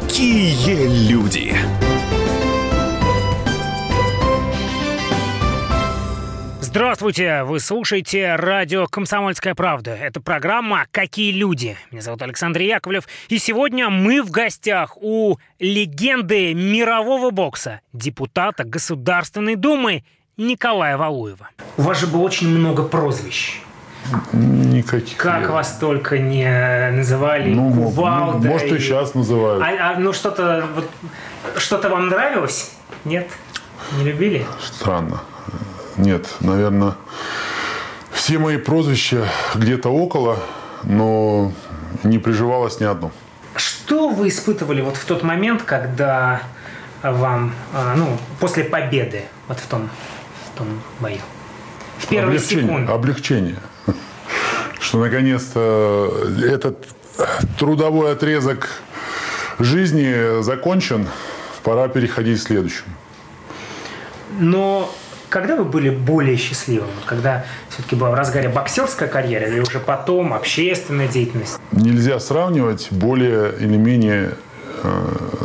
Какие люди! Здравствуйте! Вы слушаете радио «Комсомольская правда». Это программа «Какие люди?». Меня зовут Александр Яковлев. И сегодня мы в гостях у легенды мирового бокса, депутата Государственной Думы Николая Валуева. У вас же было очень много прозвищ. Никаких. Как вас только не называли ну, кувалда. Может, и сейчас называют. А, а ну что-то вот, что-то вам нравилось? Нет? Не любили? Странно. Нет, наверное, все мои прозвища где-то около, но не приживалось ни одно. Что вы испытывали вот в тот момент, когда вам, а, ну, после победы, вот в том, в том бою? В первые облегчение, секунды. Облегчение. Что наконец-то этот трудовой отрезок жизни закончен, пора переходить к следующему. Но когда вы были более счастливым? Когда все-таки была в разгаре боксерская карьера или уже потом общественная деятельность? Нельзя сравнивать более или менее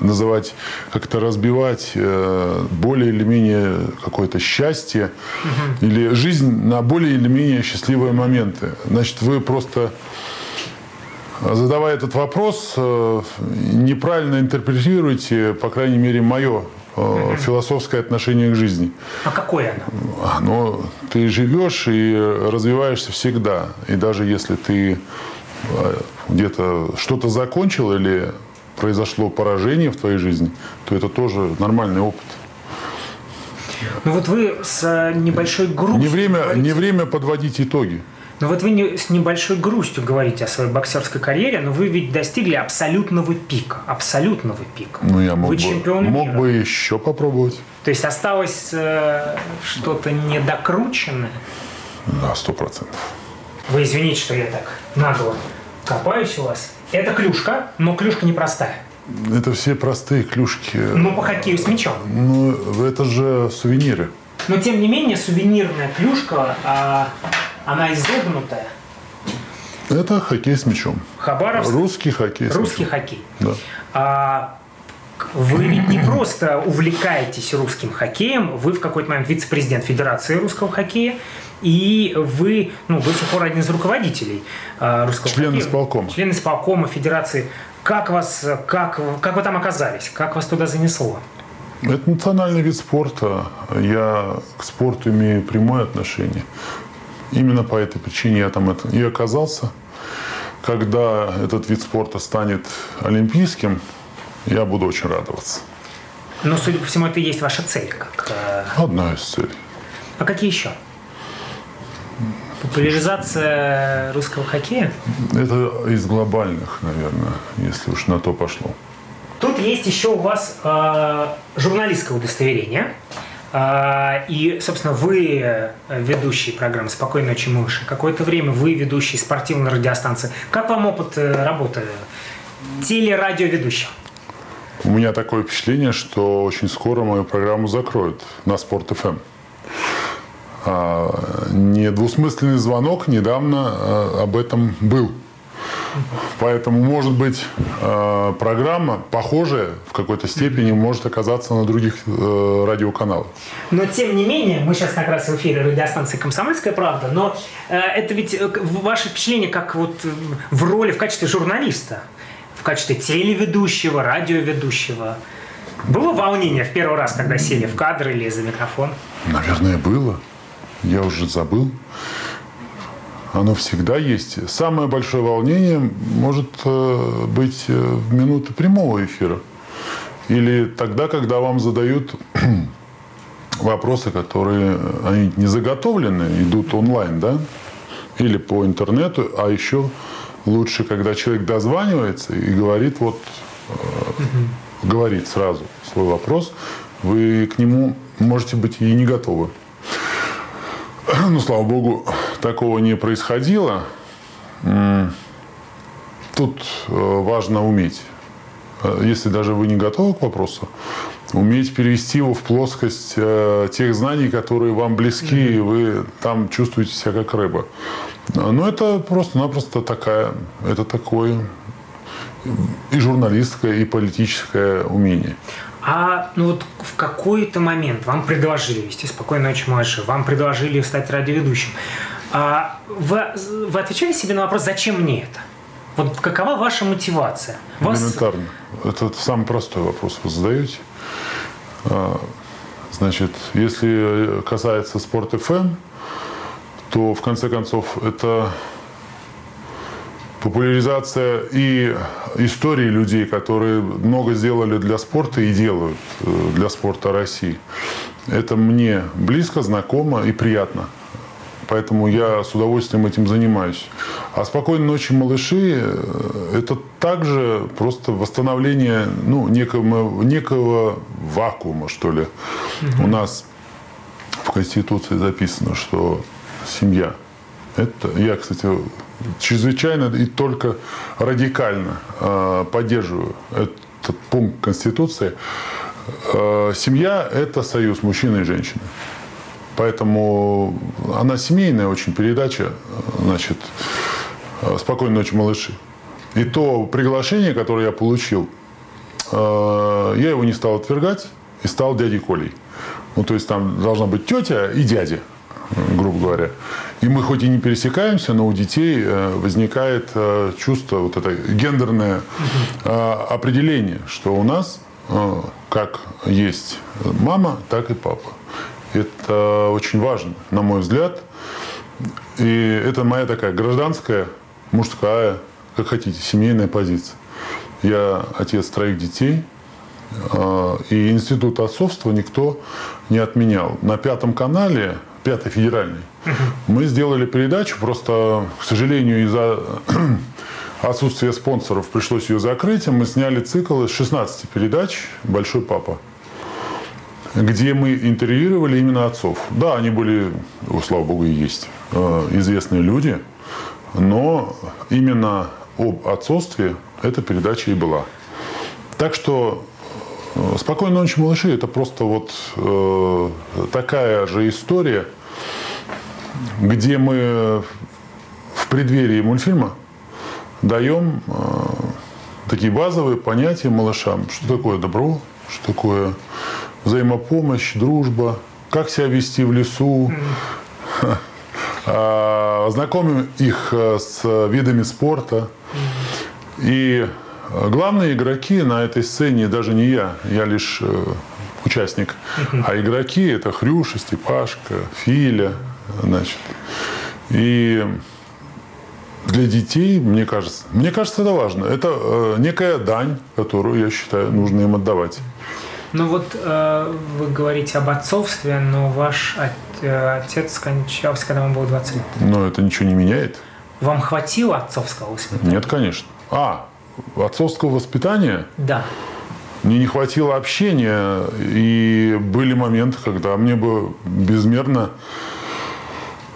называть, как-то разбивать э, более или менее какое-то счастье угу. или жизнь на более или менее счастливые моменты. Значит, вы просто задавая этот вопрос, э, неправильно интерпретируете, по крайней мере, мое угу. философское отношение к жизни. А какое оно? Ну, ты живешь и развиваешься всегда. И даже если ты э, где-то что-то закончил или произошло поражение в твоей жизни, то это тоже нормальный опыт. Ну вот вы с небольшой грустью... Не время, не время подводить итоги. Но вот вы не, с небольшой грустью говорите о своей боксерской карьере, но вы ведь достигли абсолютного пика. Абсолютного пика. Ну, я мог, вы бы, чемпион мог мира. бы еще попробовать. То есть осталось э, что-то недокрученное? Да, сто процентов. Вы извините, что я так нагло копаюсь у вас. Это клюшка, но клюшка непростая. Это все простые клюшки. Ну, по хоккею с мячом. Ну, это же сувениры. Но, тем не менее, сувенирная клюшка, а, она изогнутая. Это хоккей с мячом. Хабаровск. Русский хоккей. С Русский мячом. хоккей. Да. А, вы ведь не просто увлекаетесь русским хоккеем, вы в какой-то момент вице-президент Федерации русского хоккея, и вы ну, до сих пор один из руководителей э, русского Член исполкома. Член исполкома Федерации. Как, вас, как, как вы там оказались? Как вас туда занесло? Это национальный вид спорта. Я к спорту имею прямое отношение. Именно по этой причине я там и оказался. Когда этот вид спорта станет олимпийским, я буду очень радоваться. Но, судя по всему, это и есть ваша цель. Как, э, Одна из целей. А какие еще? Популяризация русского хоккея? Это из глобальных, наверное, если уж на то пошло. Тут есть еще у вас э, журналистское удостоверение. Э, и, собственно, вы э, ведущий программы «Спокойной ночи, мыши». Какое-то время вы ведущий спортивной радиостанции. Как вам опыт э, работы телерадиоведущего? У меня такое впечатление, что очень скоро мою программу закроют на Спорт ФМ. А, недвусмысленный звонок недавно а, об этом был. Поэтому, может быть, а, программа, похожая в какой-то степени, может оказаться на других э, радиоканалах. Но, тем не менее, мы сейчас как раз в эфире радиостанции «Комсомольская правда», но э, это ведь э, ваше впечатление как вот в роли, в качестве журналиста, в качестве телеведущего, радиоведущего. Было волнение в первый раз, когда сели в кадр или за микрофон? Наверное, было. Я уже забыл. Оно всегда есть. Самое большое волнение может э, быть э, в минуты прямого эфира. Или тогда, когда вам задают вопросы, которые э, они не заготовлены, идут онлайн, да? Или по интернету, а еще лучше, когда человек дозванивается и говорит вот говорит сразу свой вопрос, вы к нему можете быть и не готовы. Ну, слава богу, такого не происходило. Тут важно уметь. Если даже вы не готовы к вопросу, уметь перевести его в плоскость тех знаний, которые вам близки, и вы там чувствуете себя как рыба. Но это просто-напросто такая, это такой и журналистское, и политическое умение. А ну вот в какой-то момент вам предложили вести «Спокойной ночи, малыши», вам предложили стать радиоведущим. А вы, вы отвечали себе на вопрос, зачем мне это? Вот какова ваша мотивация? Вас... Элементарно. Это самый простой вопрос вы задаете. А, значит, если касается Спорт ФМ, то в конце концов это популяризация и истории людей, которые много сделали для спорта и делают э, для спорта России. Это мне близко, знакомо и приятно. Поэтому я с удовольствием этим занимаюсь. А «Спокойной ночи, малыши» – это также просто восстановление ну, некого, некого вакуума, что ли. Угу. У нас в Конституции записано, что семья – это… Я, кстати, чрезвычайно и только радикально э, поддерживаю этот пункт Конституции. Э, семья – это союз мужчины и женщины. Поэтому она семейная очень передача, значит, «Спокойной ночи, малыши». И то приглашение, которое я получил, э, я его не стал отвергать и стал дядей Колей. Ну, то есть там должна быть тетя и дядя, грубо говоря. И мы хоть и не пересекаемся, но у детей э, возникает э, чувство, вот это гендерное определение, что у нас как есть мама, так и папа. Это очень важно, на мой взгляд. И это моя такая гражданская, мужская, как хотите, семейная позиция. Я отец троих детей, и институт отцовства никто не отменял. На пятом канале, пятый федеральный, мы сделали передачу, просто, к сожалению, из-за отсутствия спонсоров пришлось ее закрыть. Мы сняли цикл из 16 передач «Большой папа» где мы интервьюировали именно отцов. Да, они были, слава богу, и есть э, известные люди, но именно об отцовстве эта передача и была. Так что «Спокойной ночи, малыши» – это просто вот э, такая же история, где мы в преддверии мультфильма даем э, такие базовые понятия малышам, что такое добро, что такое взаимопомощь, дружба, как себя вести в лесу. А, знакомим их э, с видами спорта. И главные игроки на этой сцене даже не я, я лишь э, участник, а игроки это Хрюша, Степашка, Филя, значит. И для детей, мне кажется, мне кажется, это важно. Это э, некая дань, которую, я считаю, нужно им отдавать. Ну вот э, вы говорите об отцовстве, но ваш э, отец скончался, когда вам было 20 лет. Но это ничего не меняет. Вам хватило отцовского воспитания? Нет, конечно. А, отцовского воспитания? Да. Мне не хватило общения, и были моменты, когда мне бы безмерно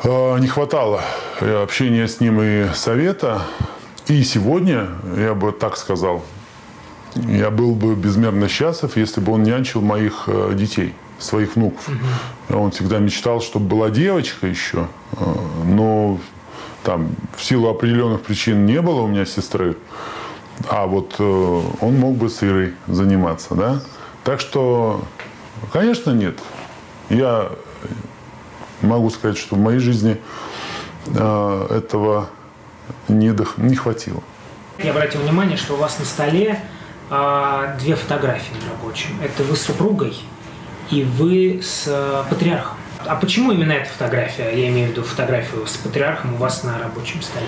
э, не хватало общения с ним и совета. И сегодня, я бы так сказал, я был бы безмерно счастлив, если бы он нянчил моих э, детей, своих внуков. Угу. Он всегда мечтал, чтобы была девочка еще, э, но там в силу определенных причин не было у меня сестры. А вот э, он мог бы с Ирой заниматься, да? Так что, конечно, нет. Я могу сказать, что в моей жизни этого не, не хватило. Я обратил внимание, что у вас на столе а, две фотографии рабочие. Это вы с супругой и вы с э, патриархом. А почему именно эта фотография? Я имею в виду фотографию с патриархом у вас на рабочем столе.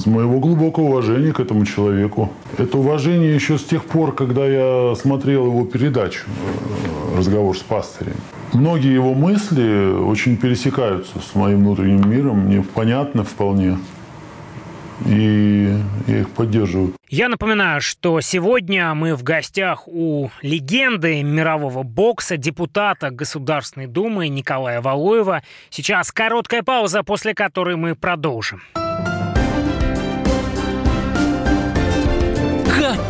С моего глубокого уважения к этому человеку. Это уважение еще с тех пор, когда я смотрел его передачу э, «Разговор с пастырем». Многие его мысли очень пересекаются с моим внутренним миром, мне понятны вполне и я их поддерживаю. Я напоминаю, что сегодня мы в гостях у легенды мирового бокса, депутата Государственной Думы Николая Валуева. Сейчас короткая пауза, после которой мы продолжим.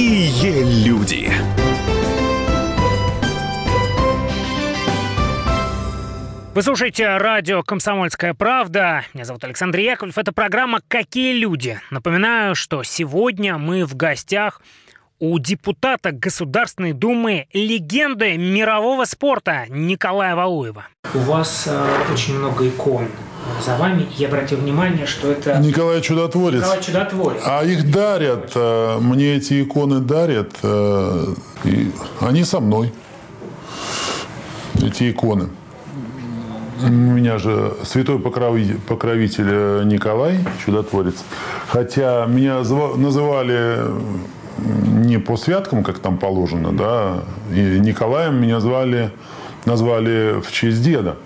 Какие люди! Вы слушаете радио «Комсомольская правда». Меня зовут Александр Яковлев. Это программа «Какие люди?». Напоминаю, что сегодня мы в гостях у депутата Государственной Думы легенды мирового спорта Николая Валуева. У вас э, очень много икон за вами. Я обратил внимание, что это... Николай Чудотворец. Николай Чудотворец. А их дарят, э, мне эти иконы дарят, э, и они со мной, эти иконы. У меня же святой покровитель, покровитель Николай, чудотворец. Хотя меня называли не по святкам, как там положено, да, и Николаем меня звали, назвали в честь деда.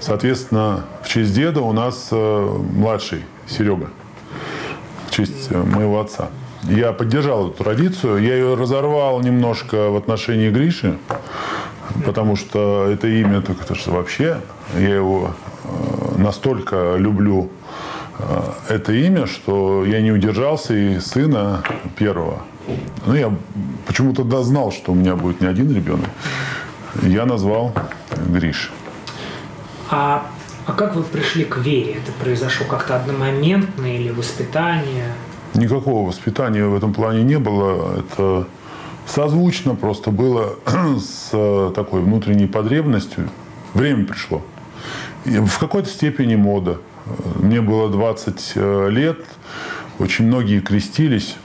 Соответственно, в честь деда у нас э, младший Серега, в честь э, моего отца. Я поддержал эту традицию, я ее разорвал немножко в отношении Гриши, потому что это имя, так это что вообще, я его э, настолько люблю, это имя, что я не удержался и сына первого. Ну, я почему-то знал, что у меня будет не один ребенок. Я назвал Гриш. А, а как вы пришли к вере? Это произошло как-то одномоментно или воспитание? Никакого воспитания в этом плане не было. Это созвучно просто было с э, такой внутренней потребностью. Время пришло. И в какой-то степени мода. Мне было 20 э, лет, очень многие крестились,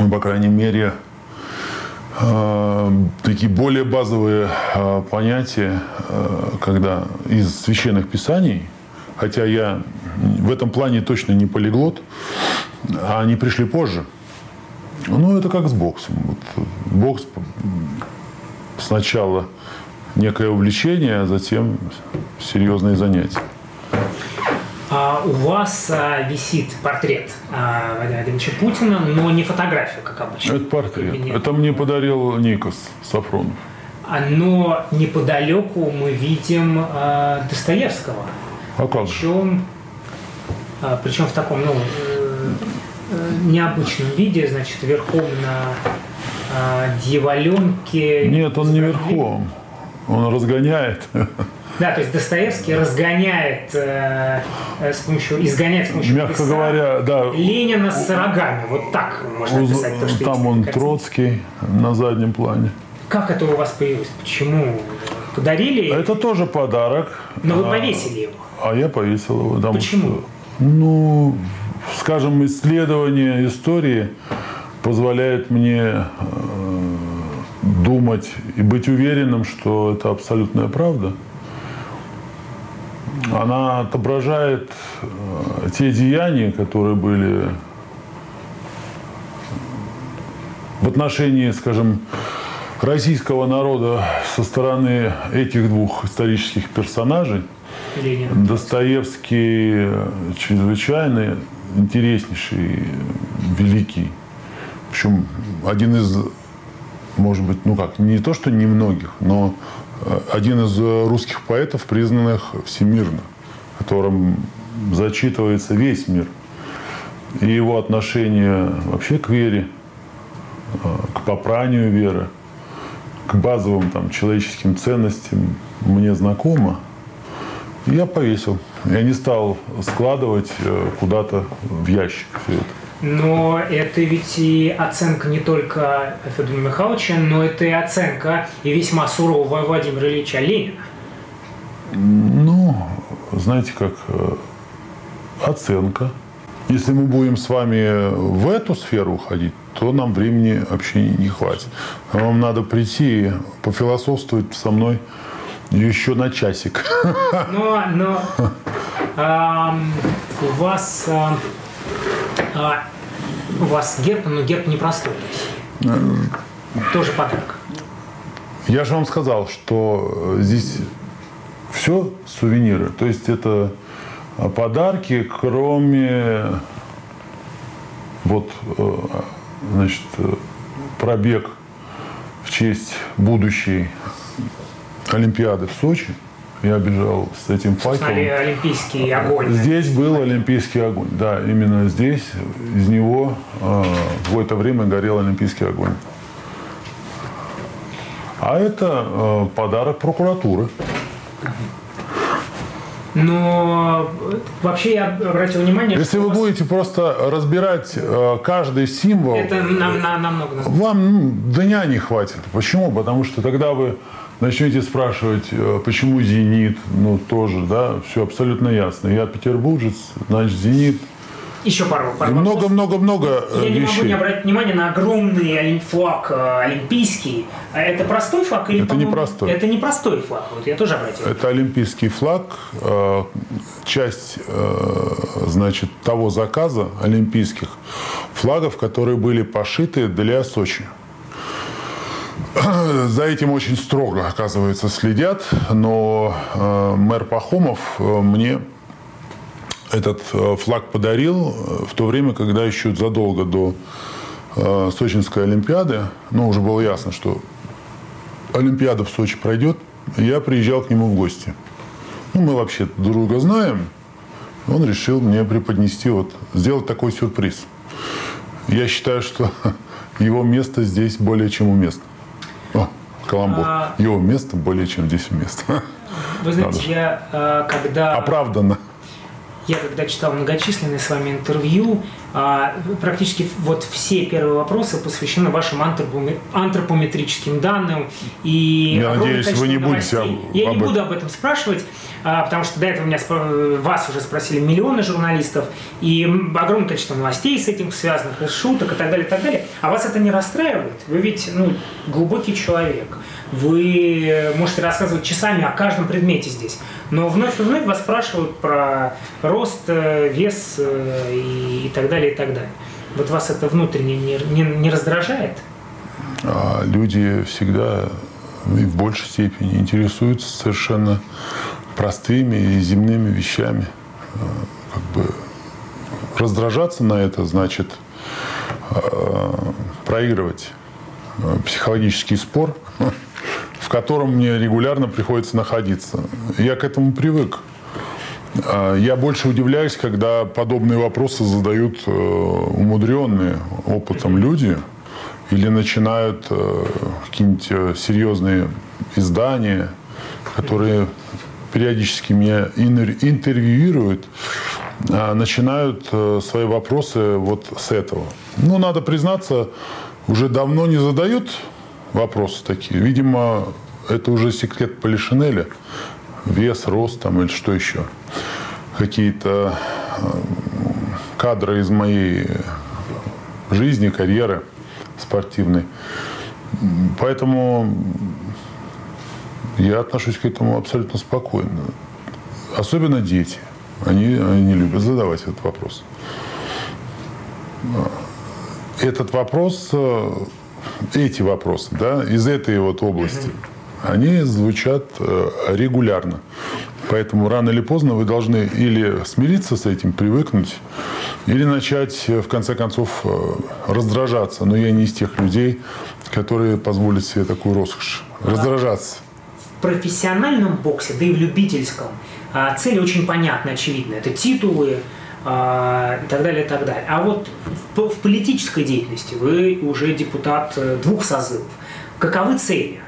ну, по крайней мере, такие более базовые понятия, когда из священных писаний, хотя я в этом плане точно не полиглот, а они пришли позже – ну, это как с боксом. Вот бокс сначала некое увлечение, а затем серьезные занятия. У вас а, висит портрет а, Владимира Владимировича Путина, но не фотография, как обычно. Это портрет. Это мне подарил Никос Сафронов. А, но неподалеку мы видим Достоевского. А как причем, причем в таком, ну, Э, необычном виде, значит, верхом на э, дьяволенке. Нет, он не верхом, он разгоняет. Да, то есть Достоевский разгоняет э, э с помощью, изгоняет с помощью Мягко писа, говоря, да. Ленина с рогами. Вот так можно у, писать то, что Там он Троцкий на заднем плане. Как это у вас появилось? Почему? Подарили? Это тоже подарок. Но вы а, повесили его. А я повесил его. Потому Почему? Что, ну, скажем, исследование истории позволяет мне э, думать и быть уверенным, что это абсолютная правда. Она отображает э, те деяния, которые были в отношении, скажем, российского народа со стороны этих двух исторических персонажей. Ленин. Достоевский чрезвычайный интереснейший, великий. Причем один из, может быть, ну как, не то, что немногих, но э, один из русских поэтов, признанных всемирно, которым зачитывается весь мир. И его отношение вообще к вере, э, к попранию веры, к базовым там, человеческим ценностям мне знакомо. Я повесил. Я не стал складывать э, куда-то в ящик все это. Но это ведь и оценка не только Федора Михайловича, но это и оценка и весьма сурового Владимира Ильича Ленина. Ну, знаете как, э, оценка. Если мы будем с вами в эту сферу уходить, то нам времени общения не хватит. Вам надо прийти, пофилософствовать со мной еще на часик. Но, но а, у вас а, а, у вас герб, но герб не простой. Тоже подарок. Я же вам сказал, что здесь все сувениры. То есть это подарки, кроме вот э, значит, э, пробег в честь будущей Олимпиады в Сочи. Я бежал с этим факелом. Олимпийский огонь. Здесь был Олимпийский огонь. Да, именно здесь из него э, в это время горел Олимпийский огонь. А это э, подарок прокуратуры. Но вообще я обратил внимание, Если что вы вас будете просто разбирать э, каждый символ, это нам, на- намного вам ну, дня не хватит. Почему? Потому что тогда вы начнете спрашивать, э, почему «Зенит», ну, тоже, да, все абсолютно ясно. Я петербуржец, значит, «Зенит». Еще пару, пару много-много-много э, Я не могу вещей. не обратить внимание на огромный флаг э, олимпийский. А Это простой флаг или Это не простой. Это не простой флаг. Вот я тоже обратил. Это олимпийский флаг, э, часть, э, значит, того заказа олимпийских флагов, которые были пошиты для Сочи. За этим очень строго, оказывается, следят, но э, мэр Пахомов э, мне этот э, флаг подарил э, в то время, когда еще задолго до э, Сочинской Олимпиады, ну, уже было ясно, что Олимпиада в Сочи пройдет, я приезжал к нему в гости. Ну, мы вообще друг друга знаем. Он решил мне преподнести, вот, сделать такой сюрприз. Я считаю, что его место здесь более чем уместно. Каламбур. А- Его место более чем здесь уместно. Вы знаете, Надо я э, когда... Оправданно. Я когда читал многочисленные с вами интервью, а, практически вот все первые вопросы посвящены вашим антропоме- антропометрическим данным и Я надеюсь, вы не будете об- Я об не буду об этом спрашивать, а, потому что до этого меня вас уже спросили миллионы журналистов и огромное количество новостей с этим связанных, и шуток и так далее, и так далее. А вас это не расстраивает? Вы ведь ну, глубокий человек. Вы можете рассказывать часами о каждом предмете здесь. Но вновь и вновь вас спрашивают про рост, э, вес э, и, и так далее, и так далее. Вот вас это внутренне не, не, не раздражает? А люди всегда и в большей степени интересуются совершенно простыми и земными вещами. Э, Как бы раздражаться на это значит э, проигрывать э, психологический спор, в котором мне регулярно приходится находиться. Я к этому привык. А Я больше удивляюсь, когда подобные вопросы задают э, умудренные опытом люди или начинают э, какие-нибудь э, серьезные издания, которые периодически меня интервьюируют, а, начинают свои вопросы вот с этого. Ну, надо признаться, уже давно не задают вопросы такие. Видимо, это уже секрет Полишинеля. Вес, рост там или что еще. Какие-то э, кадры из моей жизни, карьеры спортивной. Поэтому я отношусь к этому абсолютно спокойно. Особенно дети. Они, они любят задавать этот вопрос. Этот вопрос, э, эти вопросы, да, из этой вот области, они звучат э, регулярно. Поэтому рано или поздно вы должны или смириться с этим, привыкнуть, или начать, э, в конце концов, э, раздражаться. Но я не из тех людей, которые позволят себе такую роскошь. Раздражаться. В профессиональном боксе, да и в любительском, а, цели очень понятны, очевидны. Это титулы а, и так далее, и так далее. А вот в, политической деятельности вы уже депутат э, двух созывов. Каковы цели?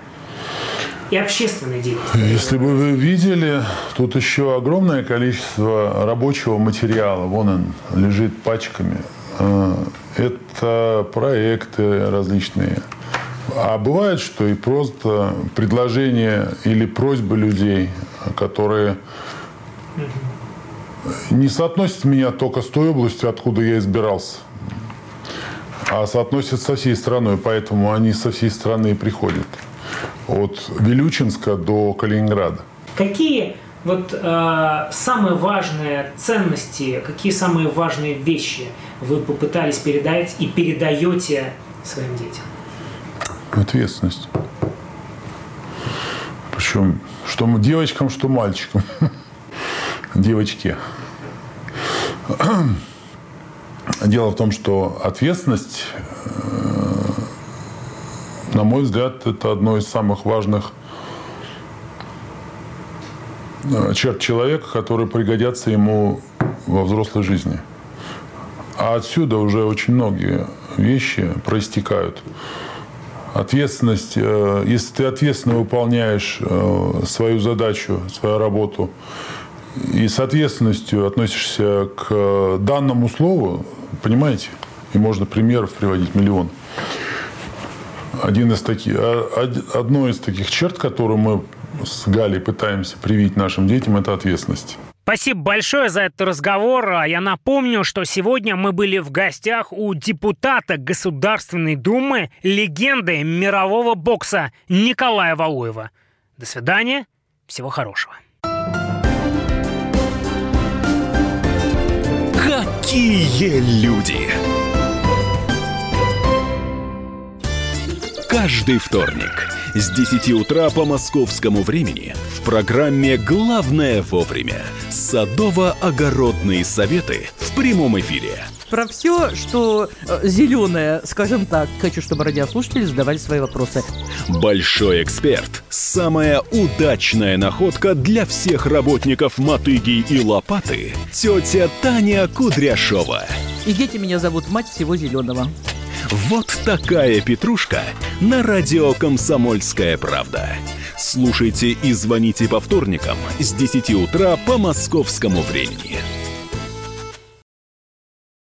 И общественной деятельности. Если бы вы видели, тут еще огромное количество рабочего материала. Вон он лежит пачками. Э, Это проекты различные. А бывает, что и просто предложения или просьбы людей, которые не соотносят меня только с той областью, откуда я избирался, а соотносят со всей страной, поэтому они со всей страны и приходят. От Вилючинска до Калининграда. Какие вот э, самые важные ценности, какие самые важные вещи вы попытались передать и передаете своим детям? Ответственность. Причем что девочкам, что мальчикам. Девочке. Дело в том, что ответственность, на мой взгляд, это одно из самых важных черт человека, которые пригодятся ему во взрослой жизни. А отсюда уже очень многие вещи проистекают. Ответственность, э, если ты ответственно выполняешь э, свою задачу, свою работу, и с ответственностью относишься к данному слову, понимаете, и можно примеров приводить миллион. Один из таких, а, одно из таких черт, которую мы с Галей пытаемся привить нашим детям, это ответственность. Спасибо большое за этот разговор. А я напомню, что сегодня мы были в гостях у депутата Государственной Думы, легенды мирового бокса Николая Валуева. До свидания, всего хорошего. Какие люди! Каждый вторник с 10 утра по московскому времени в программе «Главное вовремя» садово-огородные советы в прямом эфире. Про все, что э, зеленое, скажем так, хочу, чтобы радиослушатели задавали свои вопросы. Большой эксперт. Самая удачная находка для всех работников мотыги и лопаты. Тетя Таня Кудряшова. И дети меня зовут мать всего зеленого. Вот такая петрушка на радио «Комсомольская правда». Слушайте и звоните по вторникам с 10 утра по московскому времени.